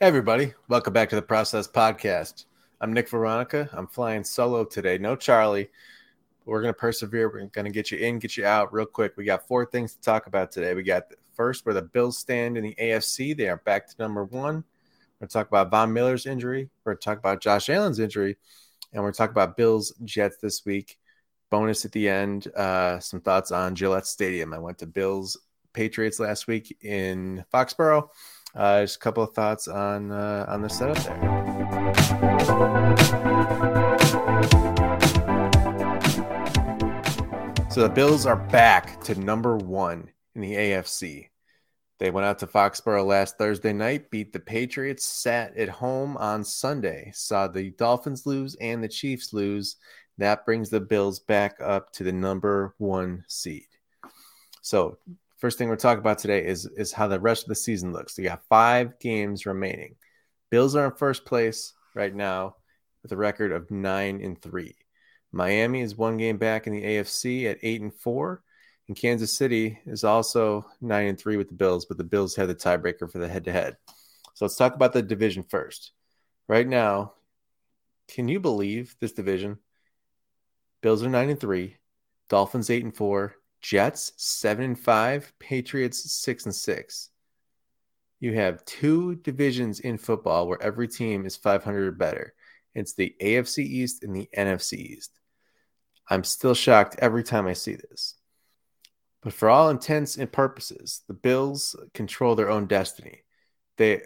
everybody, welcome back to the Process Podcast. I'm Nick Veronica. I'm flying solo today. No Charlie. We're going to persevere. We're going to get you in, get you out real quick. We got four things to talk about today. We got first where the Bills stand in the AFC. They are back to number one. We're going to talk about Von Miller's injury. We're going to talk about Josh Allen's injury. And we're going to talk about Bills Jets this week. Bonus at the end, uh, some thoughts on Gillette Stadium. I went to Bills Patriots last week in Foxborough. Uh, just a couple of thoughts on uh, on the setup there. So the Bills are back to number one in the AFC. They went out to Foxborough last Thursday night, beat the Patriots, sat at home on Sunday, saw the Dolphins lose and the Chiefs lose. That brings the Bills back up to the number one seed. So First thing we're talking about today is is how the rest of the season looks. So You got five games remaining. Bills are in first place right now with a record of nine and three. Miami is one game back in the AFC at eight and four. And Kansas City is also nine and three with the Bills, but the Bills have the tiebreaker for the head to head. So let's talk about the division first. Right now, can you believe this division? Bills are nine and three, Dolphins eight and four, Jets seven and five, Patriots six and six. You have two divisions in football where every team is 500 or better. It's the AFC East and the NFC East. I'm still shocked every time I see this. But for all intents and purposes, the Bills control their own destiny. They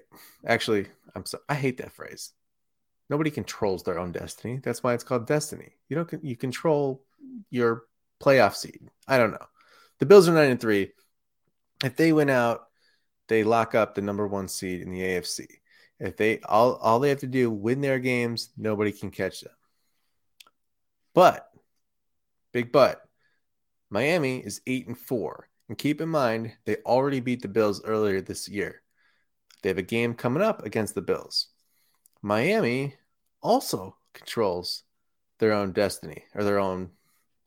actually, I'm so I hate that phrase. Nobody controls their own destiny. That's why it's called destiny. You don't you control your playoff seed. I don't know. The Bills are nine and three. If they win out, they lock up the number one seed in the AFC. If they all all they have to do win their games, nobody can catch them. But big but Miami is eight and four. And keep in mind, they already beat the Bills earlier this year. They have a game coming up against the Bills. Miami also controls their own destiny or their own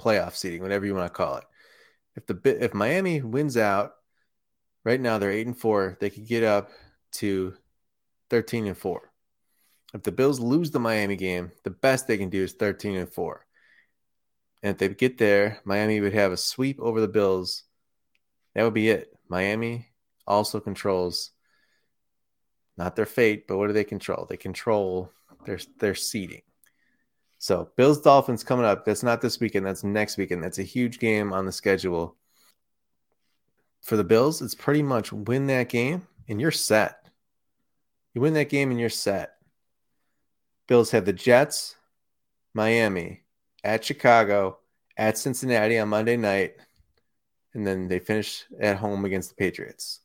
playoff seeding, whatever you want to call it. If the if Miami wins out, right now they're eight and four. They could get up to thirteen and four. If the Bills lose the Miami game, the best they can do is thirteen and four. And if they get there, Miami would have a sweep over the Bills. That would be it. Miami also controls not their fate, but what do they control? They control their their seeding. So Bills Dolphins coming up. That's not this weekend. That's next weekend. That's a huge game on the schedule. For the Bills, it's pretty much win that game and you're set. You win that game and you're set. Bills have the Jets, Miami, at Chicago, at Cincinnati on Monday night, and then they finish at home against the Patriots.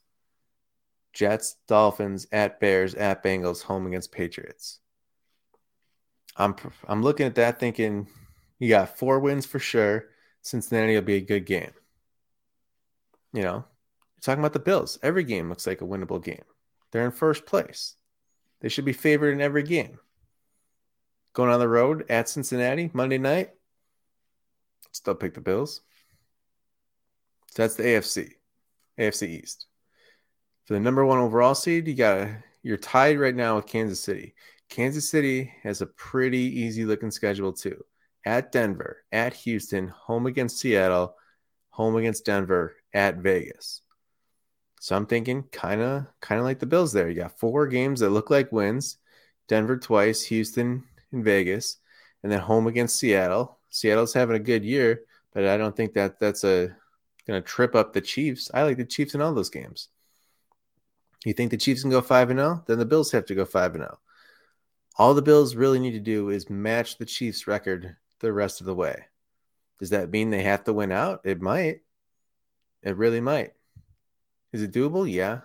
Jets, Dolphins, at Bears, at Bengals, home against Patriots. I'm I'm looking at that thinking you got four wins for sure. Cincinnati will be a good game. You know, talking about the Bills. Every game looks like a winnable game. They're in first place. They should be favored in every game. Going on the road at Cincinnati Monday night, still pick the Bills. So that's the AFC, AFC East. For the number one overall seed, you got you're tied right now with Kansas City. Kansas City has a pretty easy looking schedule too. At Denver, at Houston, home against Seattle, home against Denver, at Vegas. So I'm thinking kind of kind of like the Bills there. You got four games that look like wins. Denver twice, Houston and Vegas, and then home against Seattle. Seattle's having a good year, but I don't think that that's a going to trip up the Chiefs. I like the Chiefs in all those games. You think the Chiefs can go 5 and 0? Then the Bills have to go 5 and 0. All the Bills really need to do is match the Chiefs' record the rest of the way. Does that mean they have to win out? It might. It really might. Is it doable? Yeah.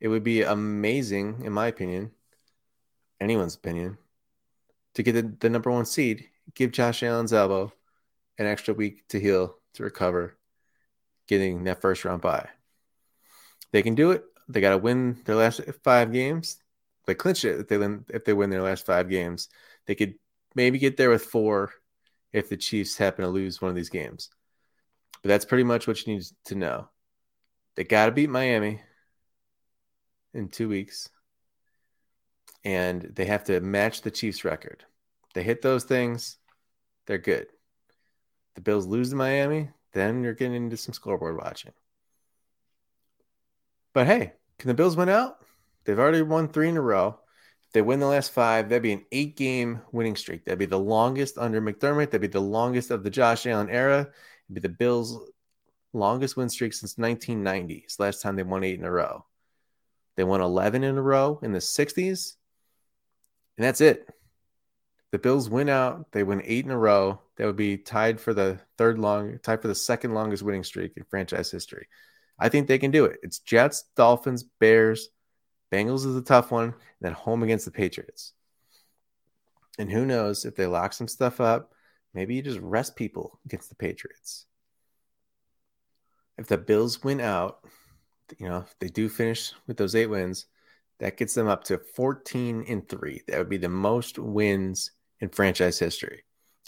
It would be amazing, in my opinion, anyone's opinion, to get the, the number one seed, give Josh Allen's elbow an extra week to heal, to recover, getting that first round bye. They can do it. They got to win their last five games they clinch it if they win if they win their last five games. They could maybe get there with four if the Chiefs happen to lose one of these games. But that's pretty much what you need to know. They got to beat Miami in two weeks. and they have to match the Chiefs record. They hit those things, they're good. The Bills lose to Miami, then you're getting into some scoreboard watching. But hey, can the Bills win out? They've already won three in a row. If they win the last five, that'd be an eight game winning streak. That'd be the longest under McDermott. That'd be the longest of the Josh Allen era. It'd be the Bills' longest win streak since 1990. It's the last time they won eight in a row. They won 11 in a row in the 60s. And that's it. The Bills win out. They win eight in a row. That would be tied for the third long, tied for the second longest winning streak in franchise history. I think they can do it. It's Jets, Dolphins, Bears, Bengals is a tough one, and then home against the Patriots. And who knows if they lock some stuff up, maybe you just rest people against the Patriots. If the Bills win out, you know, if they do finish with those eight wins, that gets them up to 14 and 3. That would be the most wins in franchise history.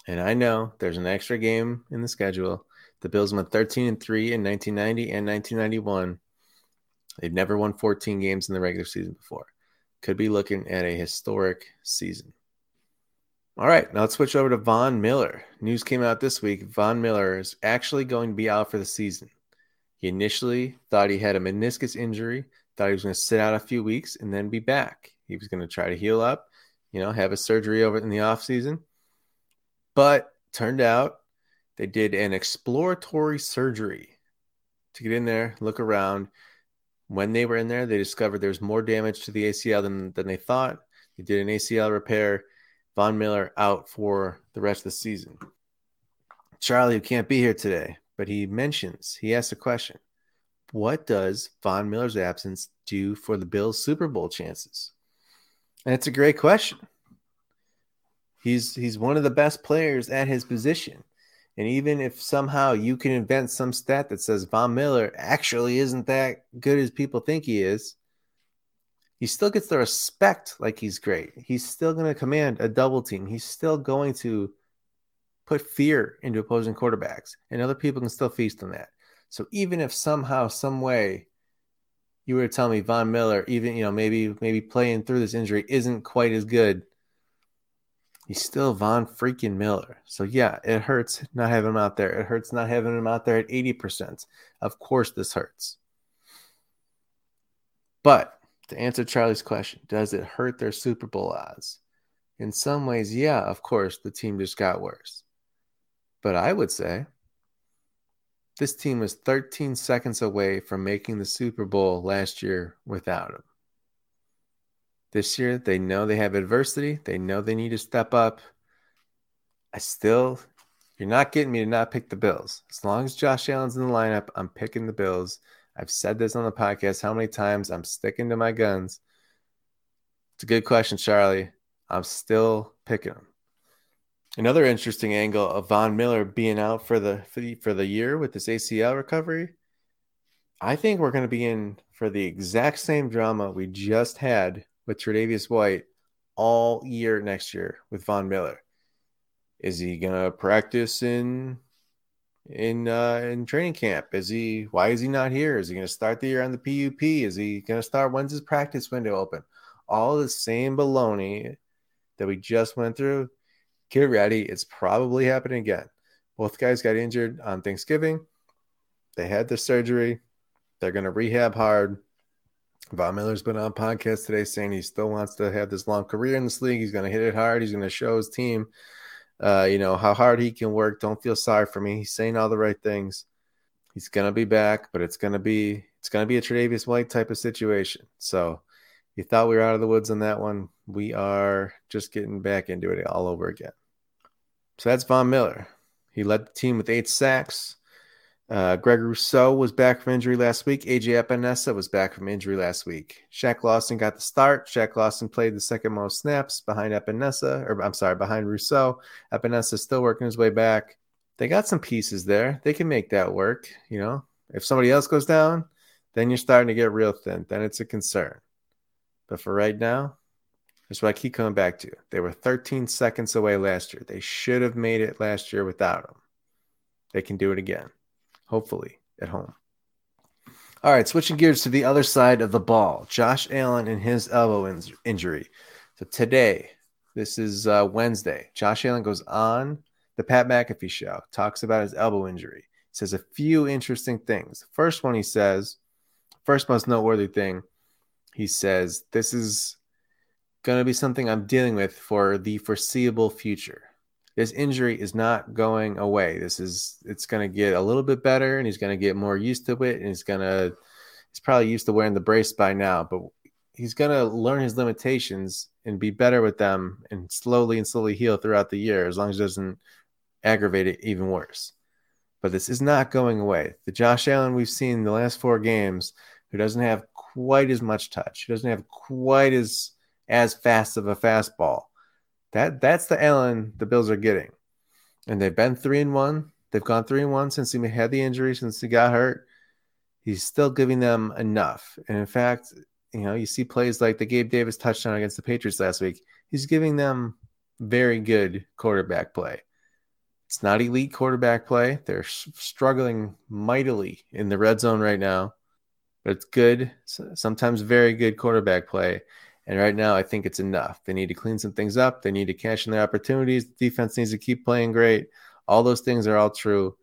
And I know there's an extra game in the schedule. The Bills went 13 and 3 in 1990 and 1991. They've never won 14 games in the regular season before. Could be looking at a historic season. All right, now let's switch over to Von Miller. News came out this week. Von Miller is actually going to be out for the season. He initially thought he had a meniscus injury, thought he was going to sit out a few weeks and then be back. He was going to try to heal up, you know, have a surgery over in the off season. But turned out they did an exploratory surgery to get in there, look around. When they were in there, they discovered there's more damage to the ACL than, than they thought. They did an ACL repair. Von Miller out for the rest of the season. Charlie, who can't be here today, but he mentions, he asks a question What does Von Miller's absence do for the Bills' Super Bowl chances? And it's a great question. He's he's one of the best players at his position. And even if somehow you can invent some stat that says Von Miller actually isn't that good as people think he is, he still gets the respect like he's great. He's still going to command a double team. He's still going to put fear into opposing quarterbacks, and other people can still feast on that. So even if somehow, some way, you were to tell me Von Miller, even you know maybe maybe playing through this injury isn't quite as good he's still Von freaking Miller. So yeah, it hurts not having him out there. It hurts not having him out there at 80%. Of course this hurts. But to answer Charlie's question, does it hurt their Super Bowl odds? In some ways, yeah, of course, the team just got worse. But I would say this team was 13 seconds away from making the Super Bowl last year without him. This year, they know they have adversity. They know they need to step up. I still, you're not getting me to not pick the Bills. As long as Josh Allen's in the lineup, I'm picking the Bills. I've said this on the podcast how many times I'm sticking to my guns. It's a good question, Charlie. I'm still picking them. Another interesting angle of Von Miller being out for the for the, for the year with this ACL recovery. I think we're going to be in for the exact same drama we just had with Tre'Davious White all year next year with Von Miller. Is he gonna practice in in uh, in training camp? Is he? Why is he not here? Is he gonna start the year on the PUP? Is he gonna start? When's his practice window open? All the same baloney that we just went through. Get ready, it's probably happening again. Both guys got injured on Thanksgiving. They had the surgery. They're gonna rehab hard. Von Miller's been on podcast today saying he still wants to have this long career in this league. He's going to hit it hard. He's going to show his team, uh, you know, how hard he can work. Don't feel sorry for me. He's saying all the right things. He's going to be back, but it's going to be it's going to be a Tre'Davious White type of situation. So you thought we were out of the woods on that one. We are just getting back into it all over again. So that's Von Miller. He led the team with eight sacks. Uh, Greg Rousseau was back from injury last week. AJ Epenesa was back from injury last week. Shaq Lawson got the start. Shaq Lawson played the second most snaps behind Epenesa, or I'm sorry, behind Rousseau. Epenesa still working his way back. They got some pieces there. They can make that work. You know, if somebody else goes down, then you're starting to get real thin. Then it's a concern. But for right now, that's what I keep coming back to. They were 13 seconds away last year. They should have made it last year without him. They can do it again hopefully, at home. All right, switching gears to the other side of the ball. Josh Allen and his elbow in- injury. So today, this is uh, Wednesday. Josh Allen goes on the Pat McAfee show, talks about his elbow injury, says a few interesting things. First one, he says, first most noteworthy thing, he says, This is going to be something I'm dealing with for the foreseeable future. This injury is not going away. This is, it's going to get a little bit better and he's going to get more used to it. And he's going to, he's probably used to wearing the brace by now, but he's going to learn his limitations and be better with them and slowly and slowly heal throughout the year as long as it doesn't aggravate it even worse. But this is not going away. The Josh Allen we've seen the last four games, who doesn't have quite as much touch, who doesn't have quite as as fast of a fastball. That that's the Allen the Bills are getting. And they've been three and one. They've gone three and one since he had the injury, since he got hurt. He's still giving them enough. And in fact, you know, you see plays like the Gabe Davis touchdown against the Patriots last week. He's giving them very good quarterback play. It's not elite quarterback play. They're struggling mightily in the red zone right now, but it's good, sometimes very good quarterback play. And right now, I think it's enough. They need to clean some things up. They need to cash in their opportunities. The defense needs to keep playing great. All those things are all true.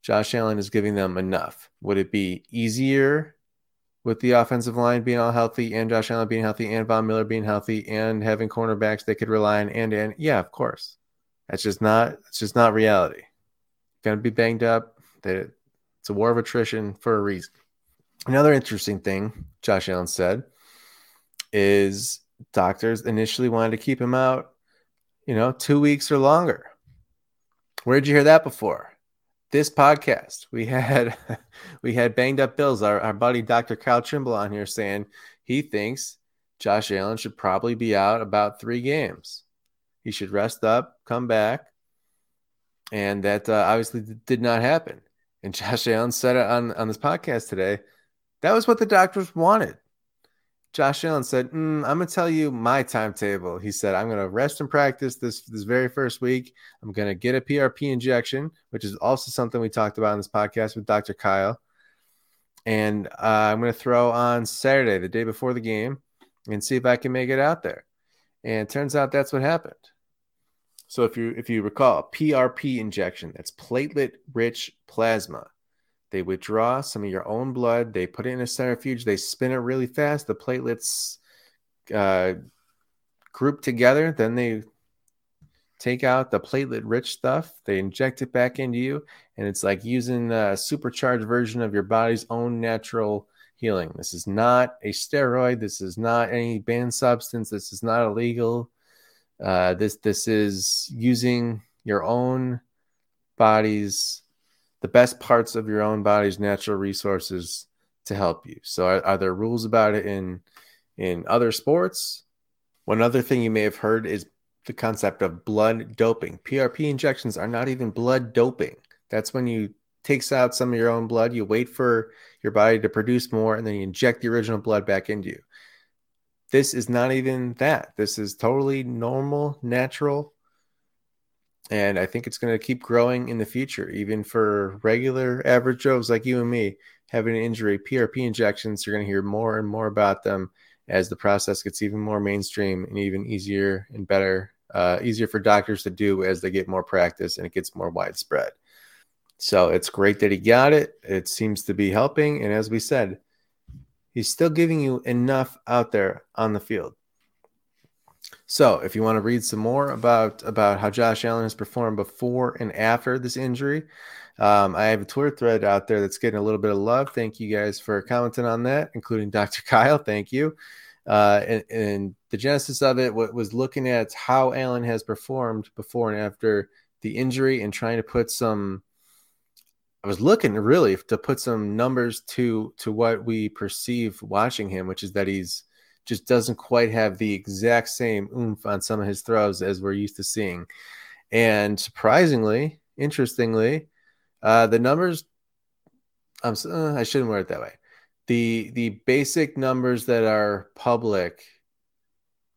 Josh Allen is giving them enough. Would it be easier with the offensive line being all healthy and Josh Allen being healthy and Von Miller being healthy and having cornerbacks they could rely on and and yeah, of course. That's just not it's just not reality. Gonna be banged up. It's a war of attrition for a reason. Another interesting thing Josh Allen said is doctors initially wanted to keep him out, you know, two weeks or longer. Where'd you hear that before? this podcast. We had we had banged up bills. Our, our buddy dr kyle trimble on here saying he thinks josh allen should probably be out about three games. He should rest up come back. And that uh, obviously did not happen. And josh allen said it on, on this podcast today. That was what the doctors wanted Josh Allen said, mm, "I'm gonna tell you my timetable." He said, "I'm gonna rest and practice this this very first week. I'm gonna get a PRP injection, which is also something we talked about in this podcast with Dr. Kyle, and uh, I'm gonna throw on Saturday, the day before the game, and see if I can make it out there." And turns out that's what happened. So if you if you recall, PRP injection, that's platelet rich plasma. They withdraw some of your own blood. They put it in a centrifuge. They spin it really fast. The platelets uh, group together. Then they take out the platelet rich stuff. They inject it back into you. And it's like using a supercharged version of your body's own natural healing. This is not a steroid. This is not any banned substance. This is not illegal. Uh, this this is using your own body's the best parts of your own body's natural resources to help you. So are, are, there rules about it in in other sports? One other thing you may have heard is the concept of blood doping. PRP injections are not even blood doping. That's when you takes out some of your own blood, you wait for your body to produce more and then you inject the original blood back into you. This is not even that. This is totally normal, natural and I think it's going to keep growing in the future, even for regular average Joes like you and me having an injury. PRP injections, you're going to hear more and more about them as the process gets even more mainstream and even easier and better, uh, easier for doctors to do as they get more practice and it gets more widespread. So it's great that he got it. It seems to be helping. And as we said, he's still giving you enough out there on the field. So, if you want to read some more about about how Josh Allen has performed before and after this injury, um, I have a Twitter thread out there that's getting a little bit of love. Thank you guys for commenting on that, including Dr. Kyle. Thank you. Uh, and, and, the genesis of it was looking at how Allen has performed before and after the injury, and trying to put some. I was looking really to put some numbers to to what we perceive watching him, which is that he's just doesn't quite have the exact same oomph on some of his throws as we're used to seeing. And surprisingly, interestingly, uh, the numbers, I'm, uh, I shouldn't word it that way. The, the basic numbers that are public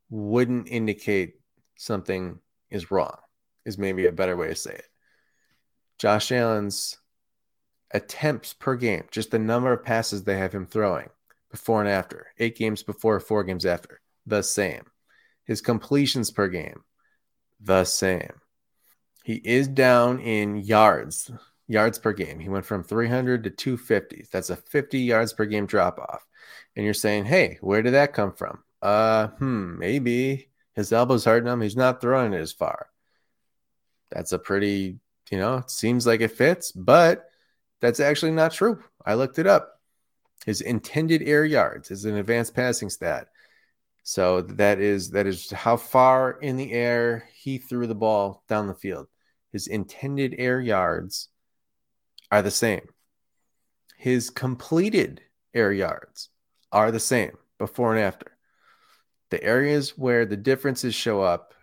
wouldn't indicate something is wrong, is maybe a better way to say it. Josh Allen's attempts per game, just the number of passes they have him throwing, before and after, eight games before, four games after, the same. His completions per game, the same. He is down in yards, yards per game. He went from 300 to 250. That's a 50 yards per game drop off. And you're saying, hey, where did that come from? Uh, hmm, maybe his elbow's hurting him. He's not throwing it as far. That's a pretty, you know, it seems like it fits, but that's actually not true. I looked it up. His intended air yards is an advanced passing stat. So that is that is how far in the air he threw the ball down the field. His intended air yards are the same. His completed air yards are the same before and after. The areas where the differences show up,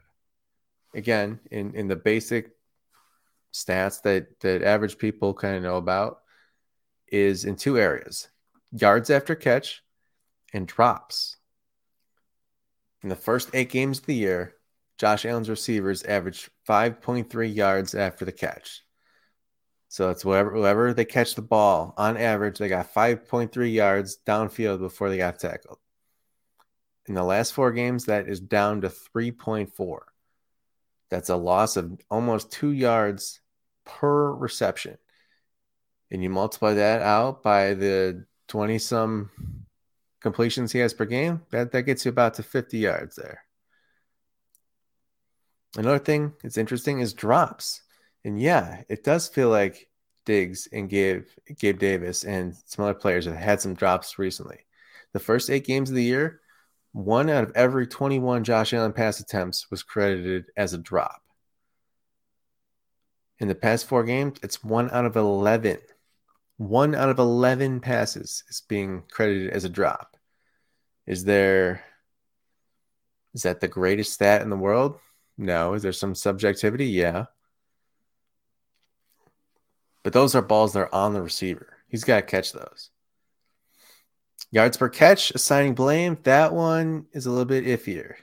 again, in, in the basic stats that, that average people kind of know about, is in two areas yards after catch and drops. In the first eight games of the year, Josh Allen's receivers averaged 5.3 yards after the catch. So it's whoever, whoever they catch the ball, on average, they got 5.3 yards downfield before they got tackled. In the last four games, that is down to 3.4. That's a loss of almost two yards per reception. And you multiply that out by the 20 some completions he has per game, that, that gets you about to 50 yards there. Another thing that's interesting is drops. And yeah, it does feel like Diggs and Gabe, Gabe Davis and some other players have had some drops recently. The first eight games of the year, one out of every 21 Josh Allen pass attempts was credited as a drop. In the past four games, it's one out of 11. One out of 11 passes is being credited as a drop. Is there, is that the greatest stat in the world? No. Is there some subjectivity? Yeah. But those are balls that are on the receiver. He's got to catch those. Yards per catch, assigning blame, that one is a little bit iffier.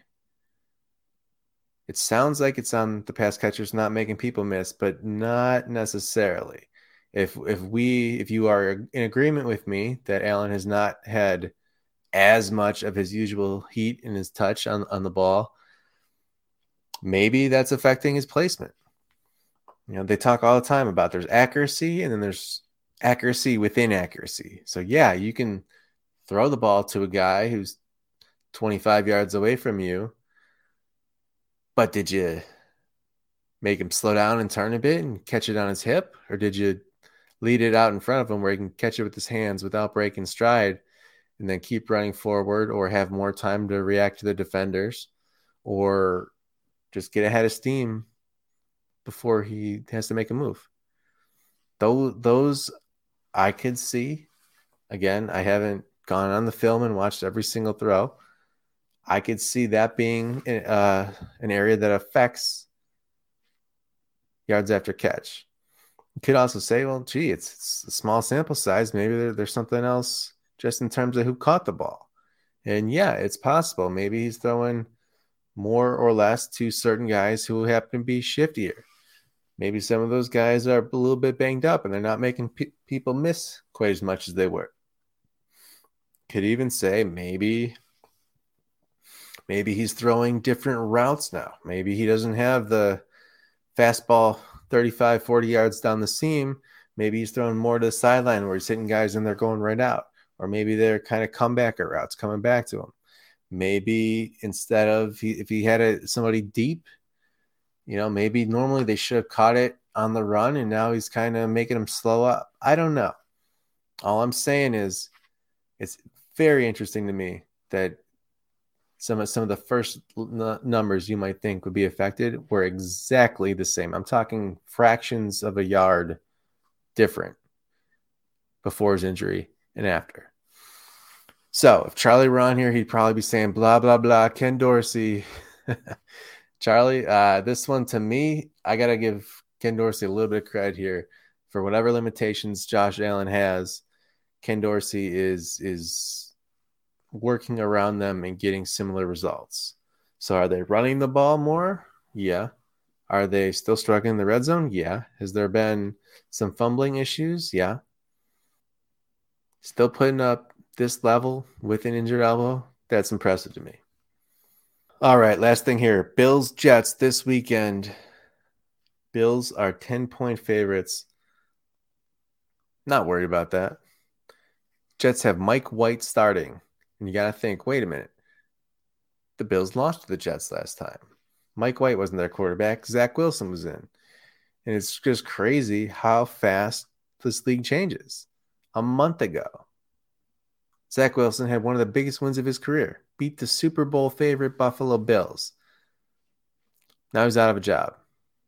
It sounds like it's on the pass catchers not making people miss, but not necessarily. If if we if you are in agreement with me that Allen has not had as much of his usual heat in his touch on, on the ball, maybe that's affecting his placement. You know, they talk all the time about there's accuracy and then there's accuracy within accuracy. So yeah, you can throw the ball to a guy who's 25 yards away from you. But did you make him slow down and turn a bit and catch it on his hip? Or did you lead it out in front of him where he can catch it with his hands without breaking stride and then keep running forward or have more time to react to the defenders or just get ahead of steam before he has to make a move? Those, those I could see. Again, I haven't gone on the film and watched every single throw, I could see that being uh, an area that affects yards after catch. Could also say, well, gee, it's, it's a small sample size. Maybe there, there's something else just in terms of who caught the ball. And yeah, it's possible. Maybe he's throwing more or less to certain guys who happen to be shiftier. Maybe some of those guys are a little bit banged up and they're not making pe- people miss quite as much as they were could even say maybe maybe he's throwing different routes now. Maybe he doesn't have the fastball 35, 40 yards down the seam. Maybe he's throwing more to the sideline where he's hitting guys and they're going right out. Or maybe they're kind of comebacker routes coming back to him. Maybe instead of he, if he had a, somebody deep, you know, maybe normally they should have caught it on the run and now he's kind of making them slow up. I don't know. All I'm saying is it's very interesting to me that some of some of the first n- numbers you might think would be affected were exactly the same. I'm talking fractions of a yard different before his injury and after. So if Charlie were on here, he'd probably be saying blah blah blah. Ken Dorsey, Charlie. Uh, this one to me, I gotta give Ken Dorsey a little bit of credit here for whatever limitations Josh Allen has. Ken Dorsey is is working around them and getting similar results. So are they running the ball more? Yeah. Are they still struggling in the red zone? Yeah. Has there been some fumbling issues? Yeah. Still putting up this level with an injured elbow? That's impressive to me. All right, last thing here. Bills Jets this weekend. Bills are 10 point favorites. Not worried about that. Jets have Mike White starting. And you got to think, wait a minute. The Bills lost to the Jets last time. Mike White wasn't their quarterback. Zach Wilson was in. And it's just crazy how fast this league changes. A month ago, Zach Wilson had one of the biggest wins of his career, beat the Super Bowl favorite Buffalo Bills. Now he's out of a job.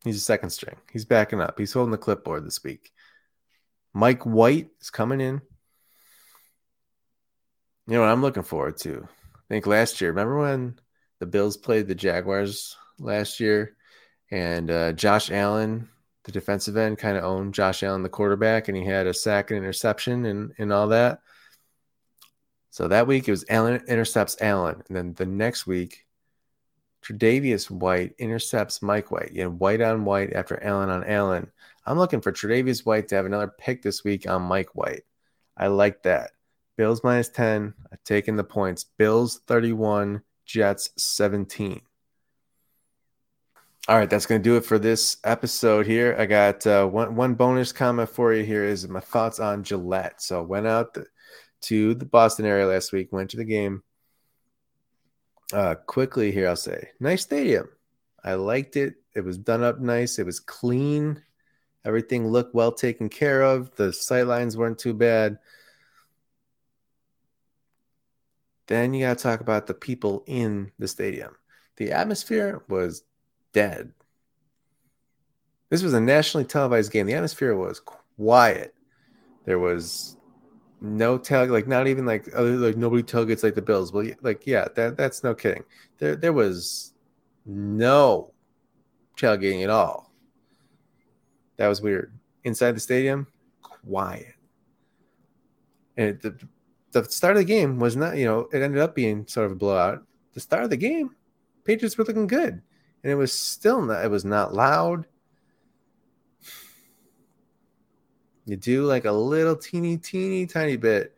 He's a second string. He's backing up. He's holding the clipboard this week. Mike White is coming in. You know what I'm looking forward to? I think last year, remember when the Bills played the Jaguars last year and uh, Josh Allen, the defensive end, kind of owned Josh Allen, the quarterback, and he had a sack and interception and, and all that. So that week it was Allen intercepts Allen. And then the next week, Tre'Davious White intercepts Mike White. You know, White on White after Allen on Allen. I'm looking for Tre'Davious White to have another pick this week on Mike White. I like that. Bills minus 10. I've taken the points. Bills 31, Jets 17. All right, that's going to do it for this episode here. I got uh, one, one bonus comment for you here is my thoughts on Gillette. So went out to the Boston area last week, went to the game. Uh, quickly here, I'll say, nice stadium. I liked it. It was done up nice. It was clean. Everything looked well taken care of. The sight lines weren't too bad. Then you got to talk about the people in the stadium. The atmosphere was dead. This was a nationally televised game. The atmosphere was quiet. There was no tail like not even like other like nobody tailgates like the Bills. Well, like yeah, that that's no kidding. There there was no tailgating at all. That was weird. Inside the stadium, quiet. And the the start of the game was not, you know, it ended up being sort of a blowout. The start of the game, Patriots were looking good, and it was still not. It was not loud. you do like a little teeny, teeny, tiny bit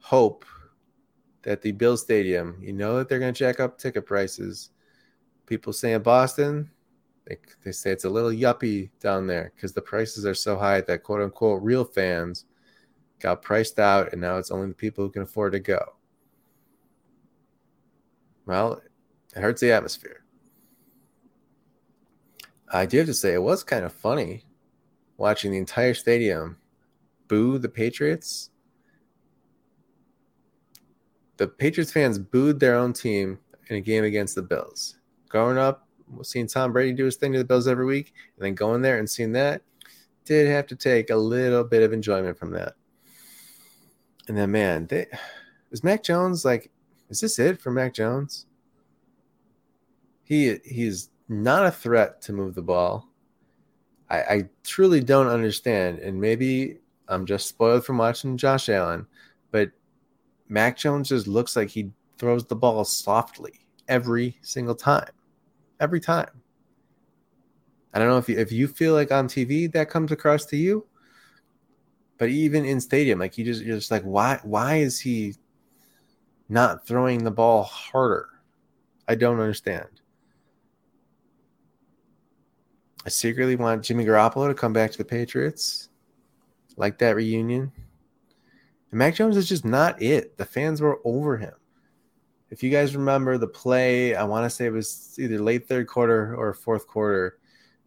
hope that the Bill Stadium, you know that they're going to jack up ticket prices. People say in Boston, they, they say it's a little yuppie down there because the prices are so high that quote unquote real fans got priced out and now it's only the people who can afford to go. Well, it hurts the atmosphere. I do have to say, it was kind of funny watching the entire stadium boo the Patriots. The Patriots fans booed their own team in a game against the Bills. Growing up, seeing Tom Brady do his thing to the Bills every week, and then going there and seeing that, did have to take a little bit of enjoyment from that. And then, man, they, is Mac Jones like? Is this it for Mac Jones? He he's not a threat to move the ball. I, I truly don't understand, and maybe I'm just spoiled from watching Josh Allen, but Mac Jones just looks like he throws the ball softly every single time, every time. I don't know if you, if you feel like on TV that comes across to you, but even in stadium, like you just you're just like why why is he not throwing the ball harder? I don't understand. I secretly want Jimmy Garoppolo to come back to the Patriots. Like that reunion. And Mac Jones is just not it. The fans were over him. If you guys remember the play, I want to say it was either late third quarter or fourth quarter.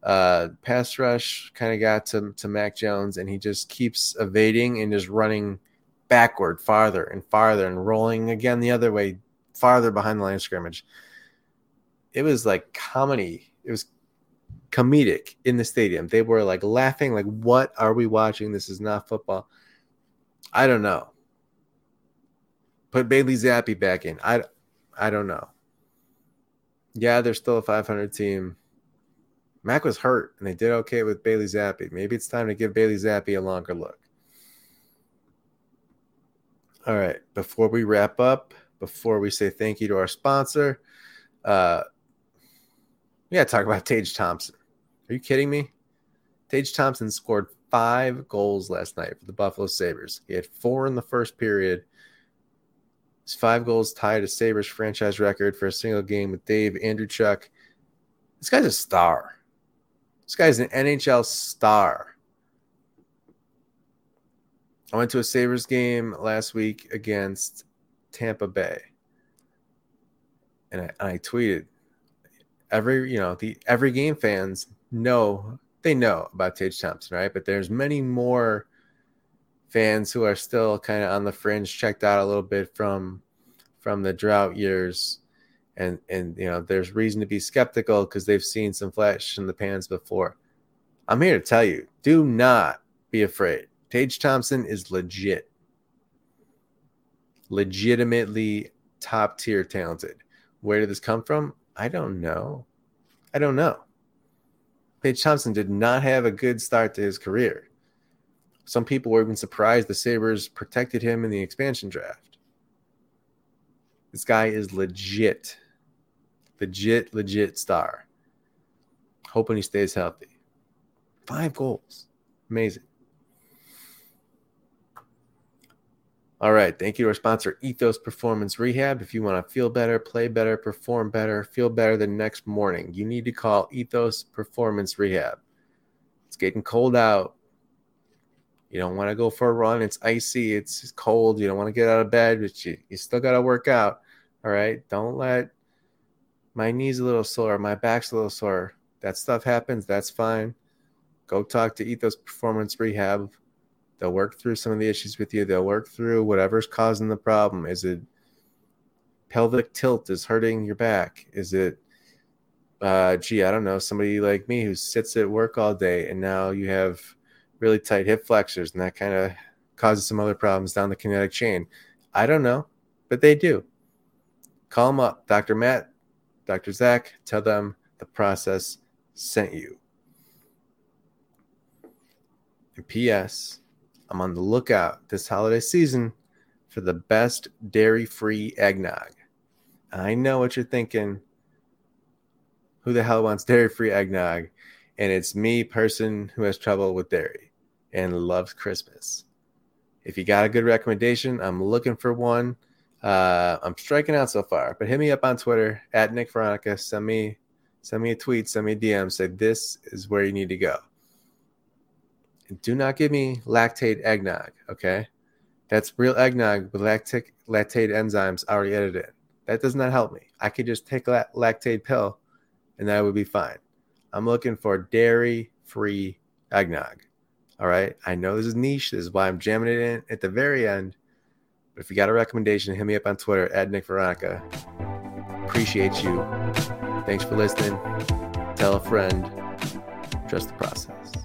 Uh, pass rush kind of got to, to Mac Jones, and he just keeps evading and just running backward farther and farther and rolling again the other way, farther behind the line of scrimmage. It was like comedy. It was comedic in the stadium. They were like laughing, like, what are we watching? This is not football. I don't know. Put Bailey Zappe back in. I, I don't know. Yeah, they're still a 500 team. Mac was hurt, and they did okay with Bailey Zappe. Maybe it's time to give Bailey Zappe a longer look. All right, before we wrap up, before we say thank you to our sponsor, uh, we got to talk about Tage Thompson. Are you kidding me? Tage Thompson scored five goals last night for the Buffalo Sabres. He had four in the first period. His five goals tied a Sabres franchise record for a single game with Dave Andreychuk. This guy's a star. This guy's an NHL star. I went to a Sabres game last week against Tampa Bay. And I, I tweeted every, you know, the every game fans know they know about Tage Thompson, right? But there's many more fans who are still kind of on the fringe, checked out a little bit from from the drought years, and and you know there's reason to be skeptical because they've seen some flash in the pans before. I'm here to tell you, do not be afraid. Tage Thompson is legit, legitimately top tier talented. Where did this come from? I don't know. I don't know. Tage Thompson did not have a good start to his career. Some people were even surprised the Sabres protected him in the expansion draft. This guy is legit, legit, legit star. Hoping he stays healthy. Five goals. Amazing. All right. Thank you to our sponsor, Ethos Performance Rehab. If you want to feel better, play better, perform better, feel better the next morning, you need to call Ethos Performance Rehab. It's getting cold out. You don't want to go for a run. It's icy. It's cold. You don't want to get out of bed, but you, you still got to work out. All right. Don't let my knees a little sore, my back's a little sore. That stuff happens. That's fine. Go talk to Ethos Performance Rehab. They'll work through some of the issues with you. They'll work through whatever's causing the problem. Is it pelvic tilt is hurting your back? Is it, uh, gee, I don't know, somebody like me who sits at work all day and now you have really tight hip flexors, and that kind of causes some other problems down the kinetic chain. I don't know, but they do. Call them up, Dr. Matt, Dr. Zach, tell them the process sent you. And P.S. I'm on the lookout this holiday season for the best dairy free eggnog. I know what you're thinking. Who the hell wants dairy free eggnog? And it's me, person who has trouble with dairy and loves Christmas. If you got a good recommendation, I'm looking for one. Uh, I'm striking out so far, but hit me up on Twitter at Nick Veronica. Send me send me a tweet, send me a DM. Say this is where you need to go. And do not give me Lactaid eggnog, okay? That's real eggnog with lactic lactase enzymes already edited. That does not help me. I could just take a Lactaid pill, and that would be fine. I'm looking for dairy free eggnog. All right. I know this is niche. This is why I'm jamming it in at the very end. If you got a recommendation, hit me up on Twitter at Nick Veronica. Appreciate you. Thanks for listening. Tell a friend. Trust the process.